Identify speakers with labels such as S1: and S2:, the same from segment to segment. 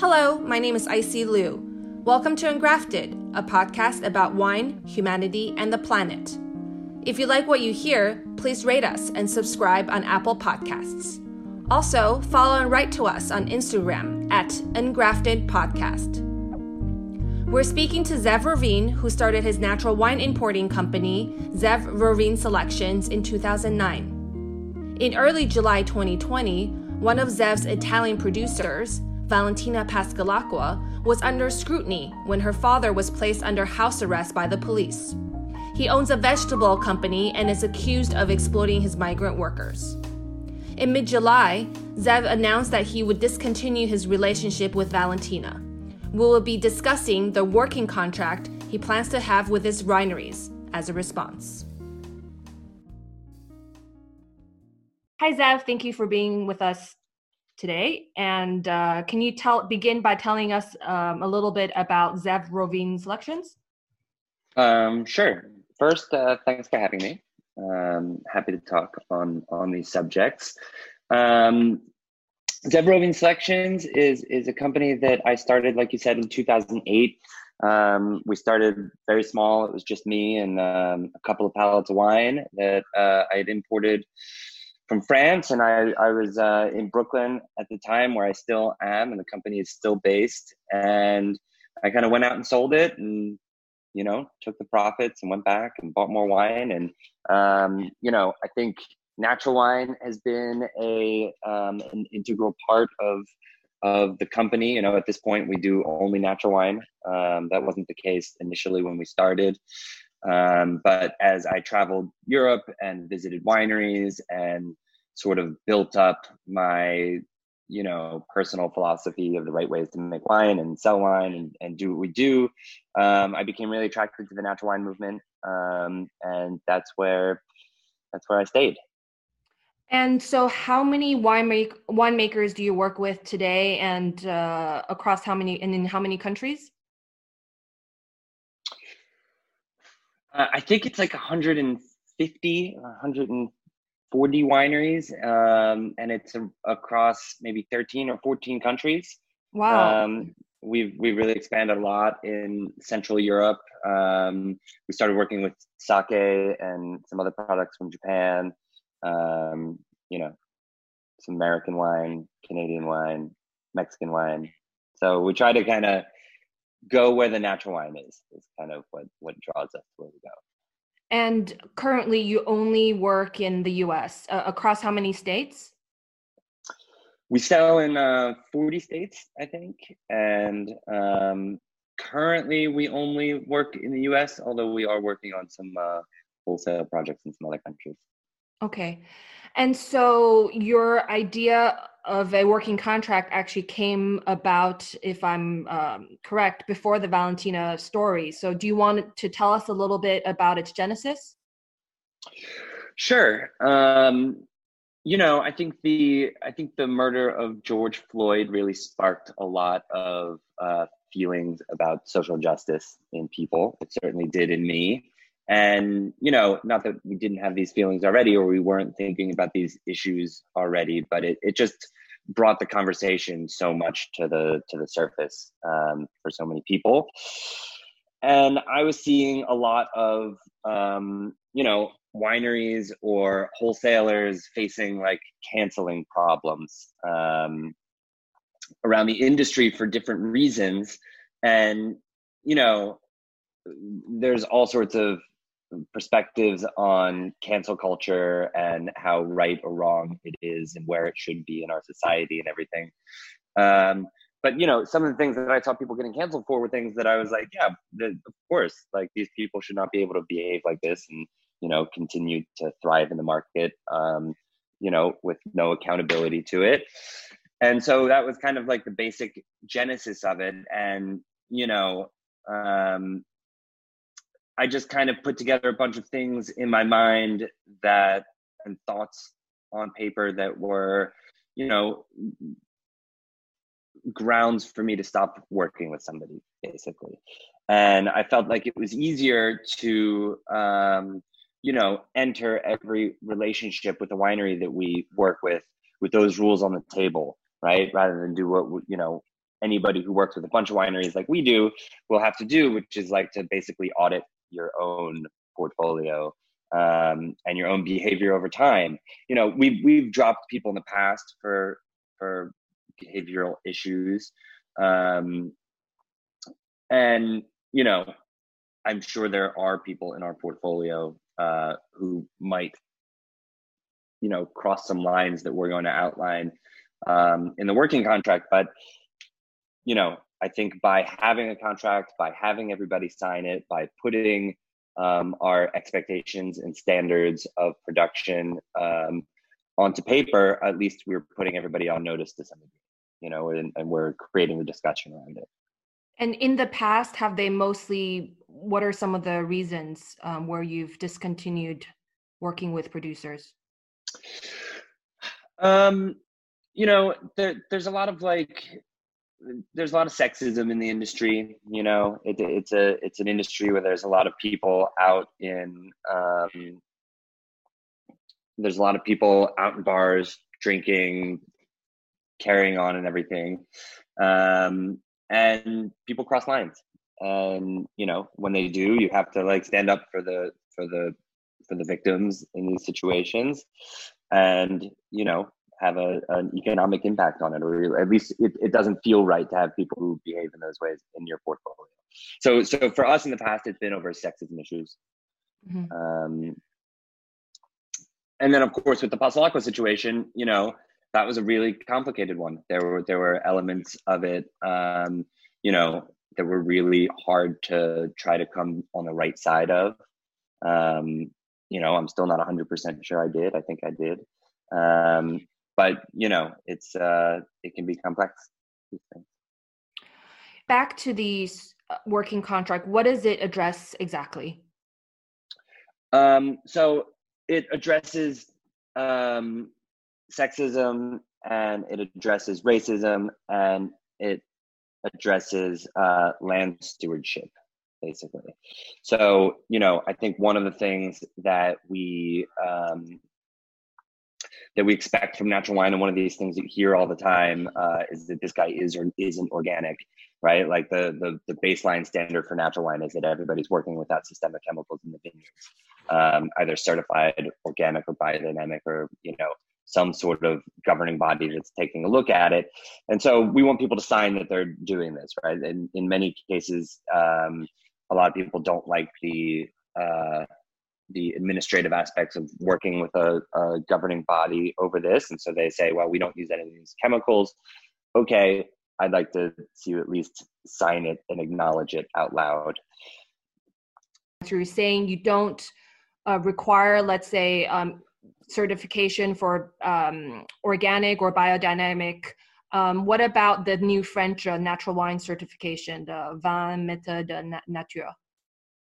S1: Hello, my name is Icy Liu. Welcome to Engrafted, a podcast about wine, humanity, and the planet. If you like what you hear, please rate us and subscribe on Apple Podcasts. Also, follow and write to us on Instagram at Engrafted Podcast. We're speaking to Zev Rovin, who started his natural wine importing company, Zev Rovin Selections, in 2009. In early July 2020, one of Zev's Italian producers, Valentina Passalacqua, was under scrutiny when her father was placed under house arrest by the police. He owns a vegetable company and is accused of exploiting his migrant workers. In mid July, Zev announced that he would discontinue his relationship with Valentina. We will be discussing the working contract he plans to have with his wineries as a response. Hi, Zev. Thank you for being with us today. And uh, can you tell begin by telling us um, a little bit about Zev Rovin Selections?
S2: Um, sure. First, uh, thanks for having me. Um, happy to talk on on these subjects. Um, Zev Rovin Selections is is a company that I started, like you said, in 2008. Um, we started very small. It was just me and um, a couple of pallets of wine that uh, I had imported from France, and I, I was uh, in Brooklyn at the time, where I still am, and the company is still based. And I kind of went out and sold it, and you know, took the profits and went back and bought more wine. And um, you know, I think natural wine has been a um, an integral part of of the company. You know, at this point, we do only natural wine. Um, that wasn't the case initially when we started. Um, but as I traveled Europe and visited wineries and sort of built up my, you know, personal philosophy of the right ways to make wine and sell wine and, and do what we do, um, I became really attracted to the natural wine movement. Um, and that's where, that's where I stayed.
S1: And so, how many wine make, winemakers do you work with today, and uh, across how many, and in how many countries?
S2: Uh, I think it's like 150, 140 wineries, um, and it's a, across maybe 13 or 14 countries.
S1: Wow.
S2: Um, we've we really expanded a lot in Central Europe. Um, we started working with sake and some other products from Japan. Um, you know, some American wine, Canadian wine, Mexican wine. So we try to kind of go where the natural wine is is kind of what what draws us where we go.
S1: And currently you only work in the us uh, across how many states?
S2: We sell in uh, 40 states i think. And um, currently we only work in the us although we are working on some uh, wholesale projects in some other countries.
S1: Okay and so your idea of a working contract actually came about, if I'm um, correct, before the Valentina story. So do you want to tell us a little bit about its genesis?
S2: Sure. Um, you know, I think the I think the murder of George Floyd really sparked a lot of uh, feelings about social justice in people. It certainly did in me. And, you know, not that we didn't have these feelings already or we weren't thinking about these issues already, but it, it just brought the conversation so much to the to the surface um, for so many people. And I was seeing a lot of um, you know wineries or wholesalers facing like canceling problems um, around the industry for different reasons, and you know there's all sorts of perspectives on cancel culture and how right or wrong it is and where it should be in our society and everything. Um, but you know, some of the things that I saw people getting canceled for were things that I was like, yeah, the, of course, like these people should not be able to behave like this and you know continue to thrive in the market, um, you know, with no accountability to it. And so that was kind of like the basic genesis of it. And you know, um, I just kind of put together a bunch of things in my mind that and thoughts on paper that were, you know, grounds for me to stop working with somebody, basically. And I felt like it was easier to, um, you know, enter every relationship with the winery that we work with with those rules on the table, right? Rather than do what you know anybody who works with a bunch of wineries like we do will have to do, which is like to basically audit your own portfolio um, and your own behavior over time. You know, we've we've dropped people in the past for for behavioral issues, um, and you know, I'm sure there are people in our portfolio uh, who might, you know, cross some lines that we're going to outline um, in the working contract. But you know, I think by having a contract, by having everybody sign it, by putting um, our expectations and standards of production um, onto paper, at least we're putting everybody on notice to some degree, you know, and, and we're creating a discussion around it.
S1: And in the past, have they mostly, what are some of the reasons um, where you've discontinued working with producers?
S2: Um, you know, there, there's a lot of like there's a lot of sexism in the industry. You know, it, it's a it's an industry where there's a lot of people out in um, there's a lot of people out in bars drinking, carrying on, and everything, um, and people cross lines. And you know, when they do, you have to like stand up for the for the for the victims in these situations, and you know, have a, an economic impact on it, or at least it, it doesn't feel right to have people who behave in those ways in your portfolio. So, so for us in the past, it's been over sexism issues. Mm-hmm. Um, and then, of course, with the Passalacqua situation, you know, that was a really complicated one. There were there were elements of it, um, you know, that were really hard to try to come on the right side of. Um, you know, I'm still not 100% sure I did. I think I did. Um, but you know it's uh it can be complex
S1: back to the uh, working contract what does it address exactly?
S2: Um so it addresses um sexism and it addresses racism and it addresses uh land stewardship basically. So you know i think one of the things that we um that we expect from natural wine. And one of these things you hear all the time uh, is that this guy is or isn't organic, right? Like the, the, the baseline standard for natural wine is that everybody's working without systemic chemicals in the vineyards, um, either certified organic or biodynamic or you know some sort of governing body that's taking a look at it. And so we want people to sign that they're doing this, right? And in many cases, um, a lot of people don't like the uh, the administrative aspects of working with a, a, governing body over this. And so they say, well, we don't use any of these chemicals. Okay, I'd like to see you at least sign it and acknowledge it out loud.
S1: Through saying you don't uh, require, let's say, um, certification for um, organic or biodynamic. Um, what about the new French uh, natural wine certification, the Vin Méthode Nature?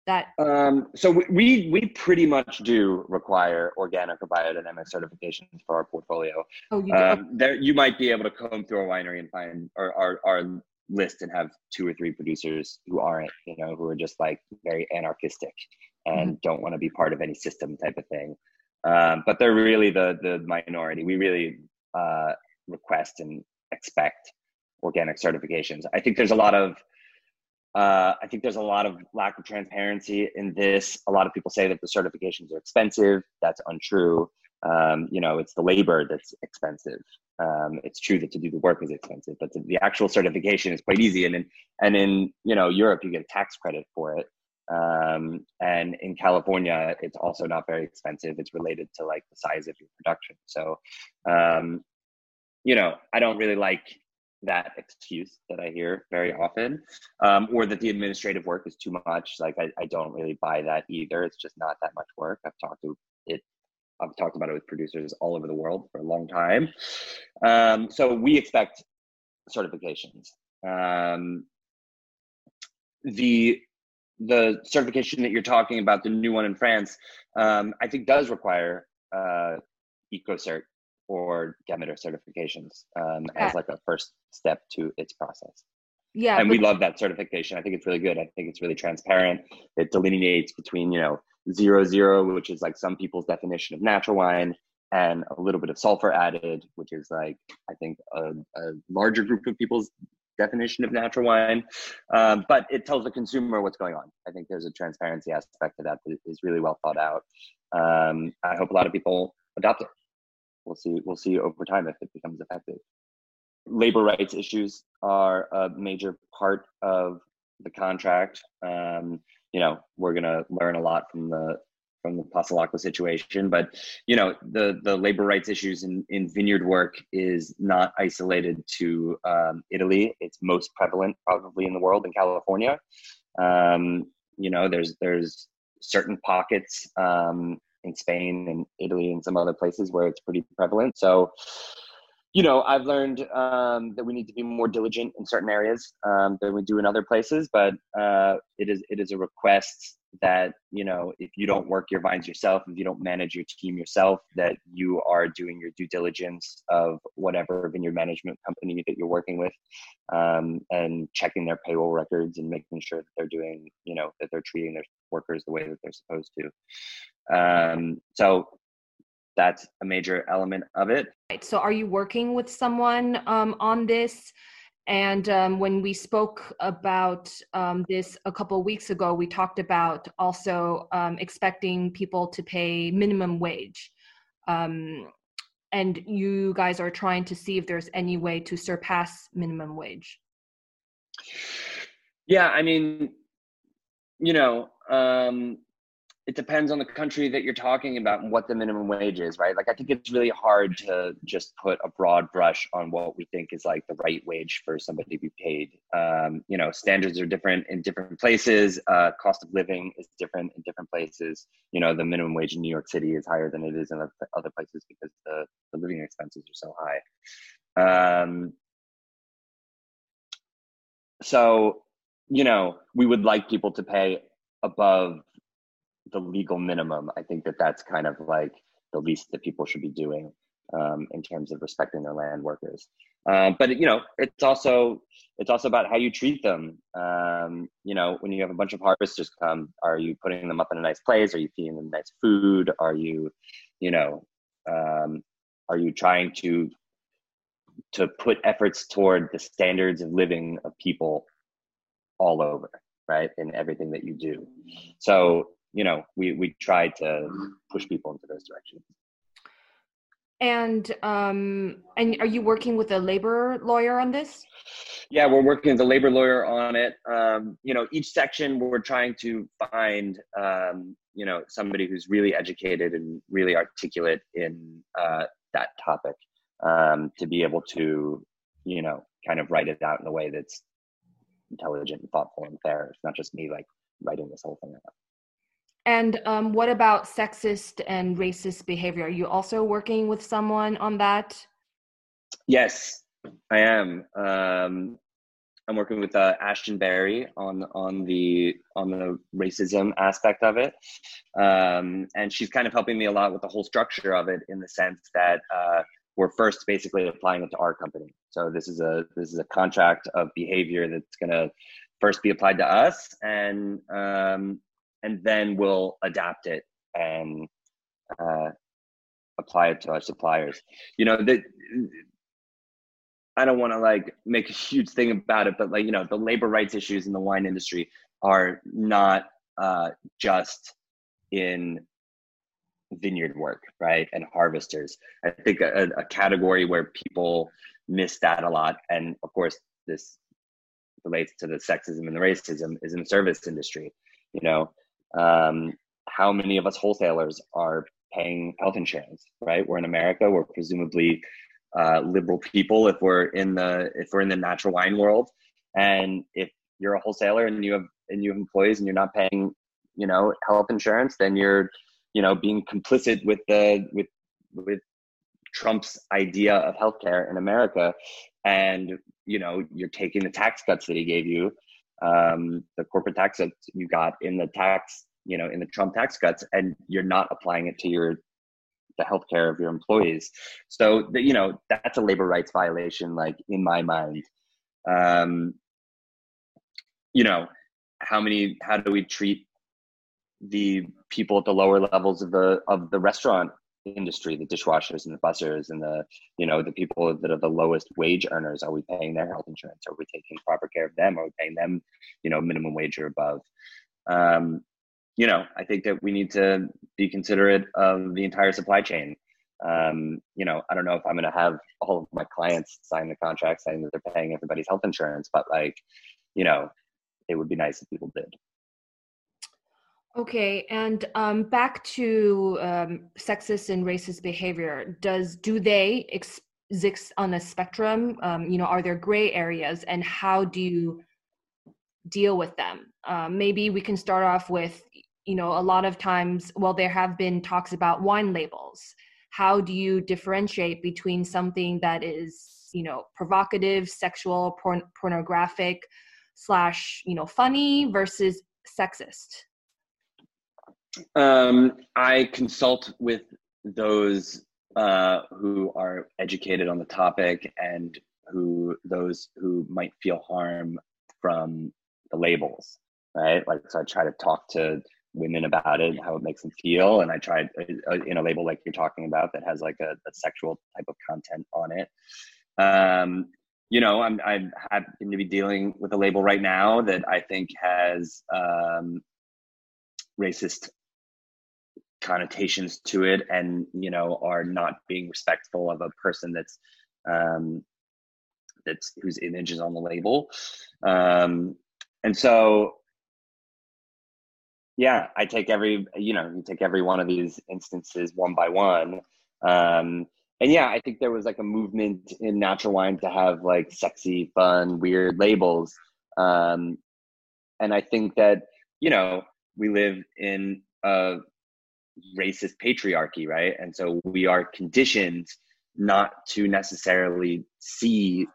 S1: That
S2: um, so we we pretty much do require organic or biodynamic certifications for our portfolio. Oh, you do? Um, there you might be able to comb through a winery and find our, our, our list and have two or three producers who aren't you know who are just like very anarchistic and mm-hmm. don't want to be part of any system type of thing. Um, but they're really the the minority. We really uh, request and expect organic certifications. I think there's a lot of uh, I think there's a lot of lack of transparency in this. A lot of people say that the certifications are expensive. That's untrue. Um, you know, it's the labor that's expensive. Um, it's true that to do the work is expensive, but the, actual certification is quite easy. And in and in you know Europe, you get a tax credit for it. Um, and in California, it's also not very expensive. It's related to like the size of your production. So, um, you know, I don't really like that excuse that I hear very often, um, or that the administrative work is too much. Like I, I don't really buy that either. It's just not that much work. I've talked to it. I've talked about it with producers all over the world for a long time. Um, so we expect certifications. Um, the the certification that you're talking about, the new one in France, um, I think does require uh, EcoCert or Demeter certifications um, as like a first step to its process. Yeah, and we love that certification. I think it's really good. I think it's really transparent. It delineates between you know zero zero, which is like some people's definition of natural wine, and a little bit of sulfur added, which is like I think a, a larger group of people's definition of natural wine, um, but it tells the consumer what's going on. I think there's a transparency aspect to that that is really well thought out. Um, I hope a lot of people adopt it. We'll see. We'll see over time if it becomes effective. Labor rights issues are a major part of the contract. Um, you know, we're going to learn a lot from the from the Passalacqua situation. But you know, the the labor rights issues in, in vineyard work is not isolated to um, Italy. It's most prevalent probably in the world in California. Um, you know, there's there's certain pockets um, in Spain and Italy and some other places where it's pretty prevalent. So you know, I've learned um, that we need to be more diligent in certain areas um, than we do in other places. But uh, it is it is a request that you know if you don't work your vines yourself if you don't manage your team yourself that you are doing your due diligence of whatever vineyard management company that you're working with um, and checking their payroll records and making sure that they're doing you know that they're treating their workers the way that they're supposed to um, so that's a major element of it Right.
S1: so are you working with someone um, on this and um, when we spoke about um, this a couple of weeks ago, we talked about also um, expecting people to pay minimum wage. Um, and you guys are trying to see if there's any way to surpass minimum wage.
S2: Yeah, I mean, you know, um, it depends on the country that you're talking about and what the minimum wage is, right? Like, I think it's really hard to just put a broad brush on what we think is like the right wage for somebody to be paid. Um, you know, standards are different in different places. Uh, cost of living is different in different places. You know, the minimum wage in New York City is higher than it is in other places because the, the living expenses are so high. Um, so, you know, we would like people to pay above the legal minimum. I think that that's kind of like the least that people should be doing um, in terms of respecting their land workers. Um, but you know, it's also it's also about how you treat them. Um, you know, when you have a bunch of harvesters come, are you putting them up in a nice place? Are you feeding them nice food? Are you, you know, um, are you trying to to put efforts toward the standards of living of people all over, right, in everything that you do? So you know, we we try to push people into those directions.
S1: And um, and are you working with a labor lawyer on this?
S2: Yeah, we're working with a labor lawyer on it. Um, you know, each section we're trying to find um, you know somebody who's really educated and really articulate in uh, that topic um, to be able to you know kind of write it out in a way that's intelligent and thoughtful and fair. It's not just me like writing this whole thing out.
S1: And um, what about sexist and racist behavior? Are you also working with someone on that?
S2: Yes, I am. Um, I'm working with uh, Ashtin Berry on on the on the racism aspect of it, um, and she's kind of helping me a lot with the whole structure of it in the sense that uh, we're first basically applying it to our company. So this is a this is a contract of behavior that's going to first be applied to us, and um, and then we'll adapt it and uh, apply it to our suppliers. You know. I don't want to like make a huge thing about it, but like you know, the labor rights issues in the wine industry are not uh, just in vineyard work, right, and harvesters. I think a, a category where people miss that a lot, and of course, this relates to the sexism and the racism, is in the service industry. You know, um, how many of us wholesalers are paying health insurance right? We're in america we're presumably uh, liberal people if we're in the if we're in the natural wine world. And if you're a wholesaler and you have and you have employees and you're not paying you know health insurance then you're you know being complicit with the with with trump's idea of healthcare in america. And you know you're taking the tax cuts that he gave you um, the corporate tax that you got in the tax, you know, in the Trump tax cuts, and you're not applying it to your the healthcare of your employees. So the, you know that's a labor rights violation, like in my mind. Um, you know, how many? How do we treat the people at the lower levels of the of the restaurant industry, the dishwashers and the bussers and the, you know, the people that are the lowest wage earners. Are we paying their health insurance? Are we taking proper care of them? Are we paying them, you know, minimum wage or above? Um, you know, I think that we need to be considerate of the entire supply chain. Um, you know, I don't know if I'm going to have all of my clients sign the contract saying that they're paying everybody's health insurance, but like, you know, it would be nice if people did.
S1: Okay, and um, back to um, sexist and racist behavior. Does do they exist on a spectrum? Um, you know, are there gray areas, and how do you deal with them? Um, maybe we can start off with, you know, a lot of times. Well, there have been talks about wine labels. How do you differentiate between something that is, you know, provocative, sexual, porn- pornographic, slash, you know, funny versus sexist?
S2: Um, I consult with those uh, who are educated on the topic and who those who might feel harm from the labels, right? Like, so I try to talk to women about it, how it makes them feel, and I tried uh, in a label like you're talking about that has like a, a sexual type of content on it. Um, you know, I'm I happen to be dealing with a label right now that I think has um, racist connotations to it and you know are not being respectful of a person that's um that's whose image is on the label. Um and so yeah i take every you know you take every one of these instances one by one. Um and yeah i think there was like a movement in natural wine to have like sexy fun weird labels. Um and i think that you know we live in a racist patriarchy, right? And so we are conditioned not to necessarily see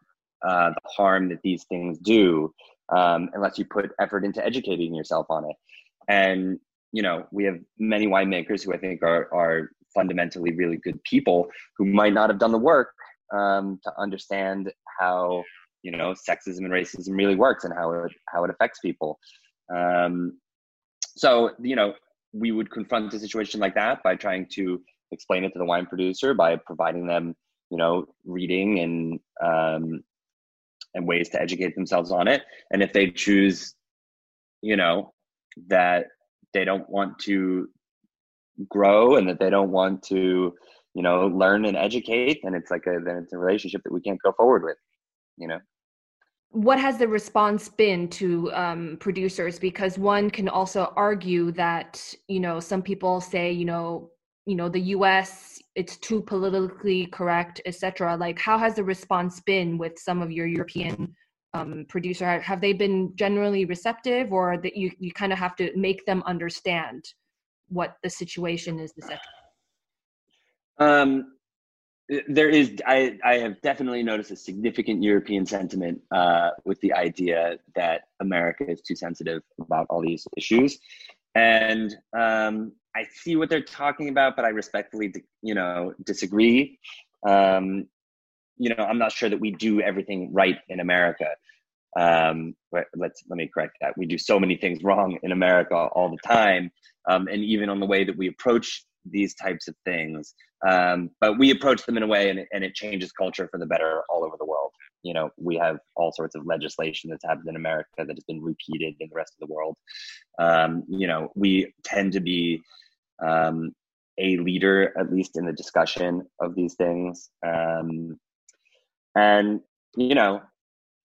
S2: uh, the harm that these things do um, unless you put effort into educating yourself on it. And you know, we have many winemakers who I think are are fundamentally really good people who might not have done the work um, to understand how you know sexism and racism really works and how it how it affects people. Um, so you know, we would confront a situation like that by trying to explain it to the wine producer by providing them you know reading and um, and ways to educate themselves on it. And if they choose you know that they don't want to grow and that they don't want to you know learn and educate then it's like a then it's a relationship that we can't go forward with you know
S1: what has the response been to um, producers? Because one can also argue that you know some people say you know you know the us it's too politically correct etc like how has the response been with some of your european um, producer? Have they been generally receptive or that you, you kind of have to make them understand what the situation is etc
S2: um there is I, I have definitely noticed a significant european sentiment uh, with the idea that america is too sensitive about all these issues. And um, i see what they're talking about but i respectfully you know disagree. Um, you know i'm not sure that we do everything right in america. Um, let's let me correct that. We do so many things wrong in america all the time. Um, and even on the way that we approach these types of things. Um, but we approach them in a way and it, and it changes culture for the better all over the world. You know, we have all sorts of legislation that's happened in America that has been repeated in the rest of the world. Um, you know, we tend to be um, a leader, at least in the discussion of these things. Um, and, you know,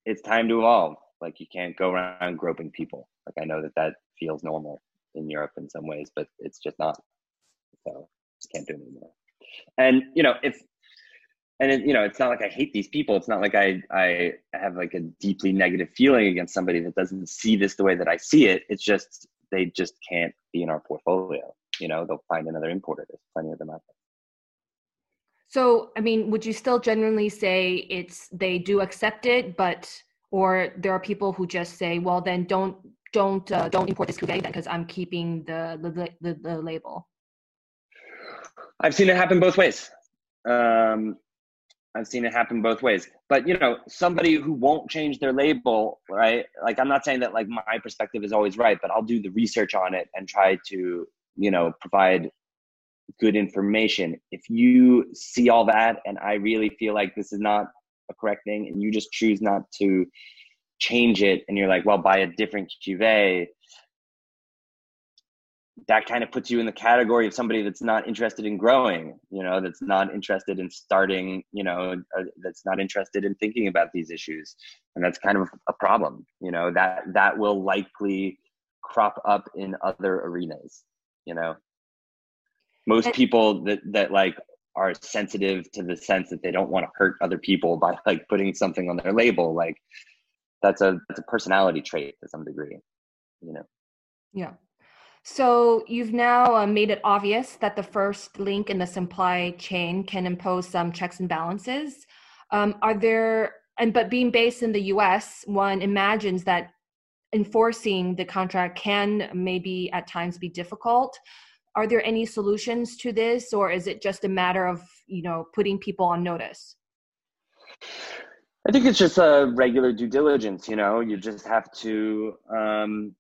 S2: it's time to evolve. Like, you can't go around groping people. Like, I know that that feels normal in Europe in some ways, but it's just not so just can't do it anymore. And you know, if and it, you know, it's not like I hate these people. It's not like I I have like a deeply negative feeling against somebody that doesn't see this the way that I see it. It's just they just can't be in our portfolio. You know, they'll find another importer. There's plenty of them out there.
S1: So, I mean, would you still genuinely say it's they do accept it, but or there are people who just say, well, then don't don't uh, don't import this cuvee because I'm keeping the the, the the label.
S2: I've seen it happen both ways. Um, I've seen it happen both ways. But you know, somebody who won't change their label, right? Like I'm not saying that like my perspective is always right, but I'll do the research on it and try to, you know, provide good information. If you see all that and I really feel like this is not a correct thing and you just choose not to change it and you're like, well, buy a different cuvee, that kind of puts you in the category of somebody that's not interested in growing, you know, that's not interested in starting, you know, uh, that's not interested in thinking about these issues. And that's kind of a problem, you know, that that will likely crop up in other arenas, you know. Most people that that like are sensitive to the sense that they don't want to hurt other people by like putting something on their label like that's a that's a personality trait to some degree, you know.
S1: Yeah. So you've now uh, made it obvious that the first link in the supply chain can impose some checks and balances. Um, are there, and but being based in the U.S., one imagines that enforcing the contract can maybe at times be difficult. Are there any solutions to this, or is it just a matter of you know putting people on notice?
S2: I think it's just a regular due diligence. You know, you just have to um,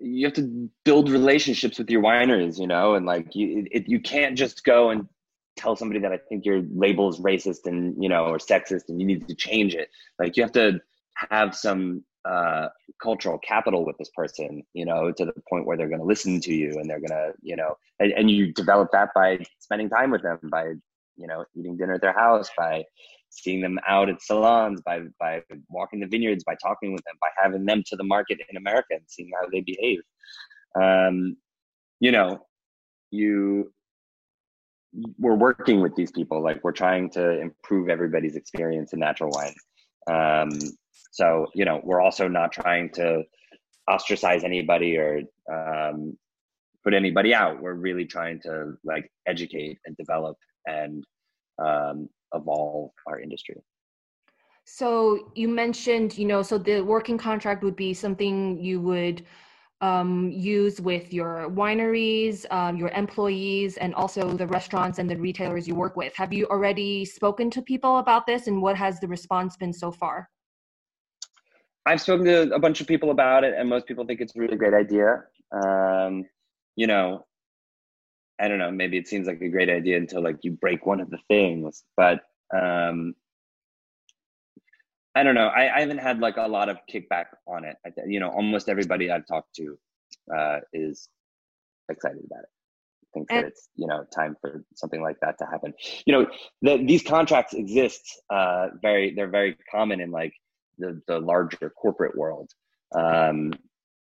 S2: you have to build relationships with your wineries, you know, and like you, it, you can't just go and tell somebody that I think your label is racist and you know or sexist and you need to change it. Like you have to have some uh, cultural capital with this person, you know, to the point where they're going to listen to you and they're going to, you know, and, and you develop that by spending time with them, by you know, eating dinner at their house, by seeing them out at salons, by by walking the vineyards, by talking with them, by having them to the market in America and seeing how they behave. Um, you know, you we're working with these people, like we're trying to improve everybody's experience in natural wine. Um, so you know, we're also not trying to ostracize anybody or um, put anybody out. We're really trying to like educate and develop and um, evolve our industry.
S1: So you mentioned, you know, so the working contract would be something you would um, use with your wineries, um, your employees, and also the restaurants and the retailers you work with. Have you already spoken to people about this, and what has the response been so far?
S2: I've spoken to a bunch of people about it, and most people think it's a really great idea. Um, you know, I don't know, maybe it seems like a great idea until like you break one of the things, but um, I don't know. I, I haven't had like a lot of kickback on it. I, you know, almost everybody I've talked to uh, is excited about it. Think that it's you know time for something like that to happen. You know, the, these contracts exist. Uh, very, they're very common in like the the larger corporate world. Um,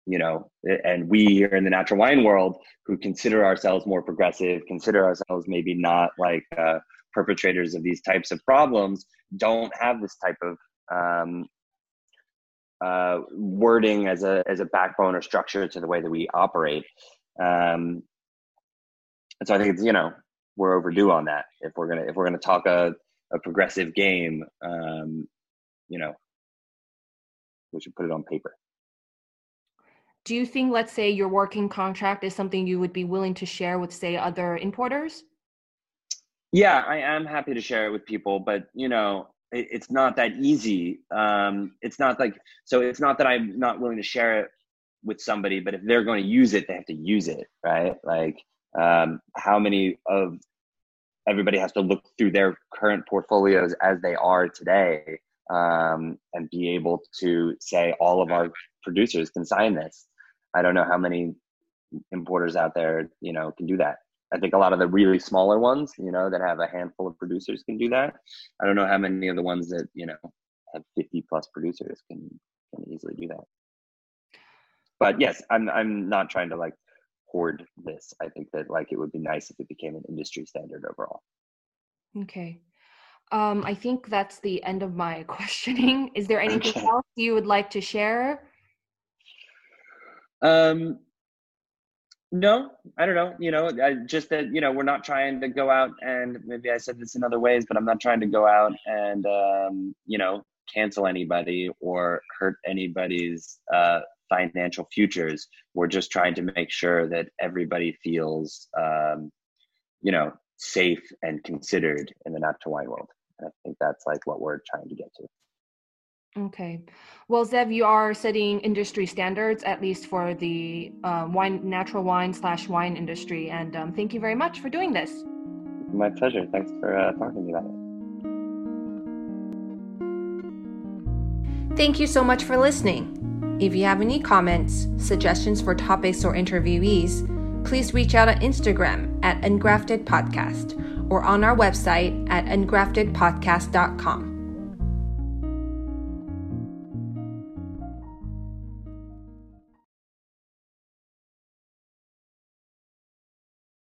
S2: you know, and we here in the natural wine world who consider ourselves more progressive, consider ourselves maybe not like uh, perpetrators of these types of problems, don't have this type of um, uh, wording as a as a backbone or structure to the way that we operate. Um, and so I think it's you know we're overdue on that. If we're gonna if we're gonna talk a, a progressive game, um, you know, we should put it on paper
S1: do you think let's say your working contract is something you would be willing to share with say other importers?
S2: Yeah i am happy to share it with people but you know it, it's not that easy. Um, it's not like so it's not that i'm not willing to share it with somebody but if they're going to use it they have to use it right? Like um, how many of everybody has to look through their current portfolios as they are today um, and be able to say all of our producers can sign this I don't know how many importers out there, you know, can do that. I think a lot of the really smaller ones, you know, that have a handful of producers can do that. I don't know how many of the ones that, you know, have 50 plus producers can can easily do that. But yes, I'm I'm not trying to like hoard this. I think that like it would be nice if it became an industry standard overall.
S1: Okay. Um, I think that's the end of my questioning. Is there anything okay. else you would like to share?
S2: Um, no, I don't know. You know, I, just that you know we're not trying to go out and maybe I said this in other ways, but I'm not trying to go out and um, you know cancel anybody or hurt anybody's uh, financial futures. We're just trying to make sure that everybody feels um, you know safe and considered in the natural wine world. And I think that's like what we're trying to get to.
S1: Okay. Well, Zev, you are setting industry standards, at least for the uh, wine, natural wine slash wine industry. And um, thank you very much for doing this.
S2: My pleasure. Thanks for uh, talking to me about
S1: it. Thank you so much for listening. If you have any comments, suggestions for topics or interviewees, please reach out on Instagram at Engrafted Podcast or on our website at engraftedpodcast.com.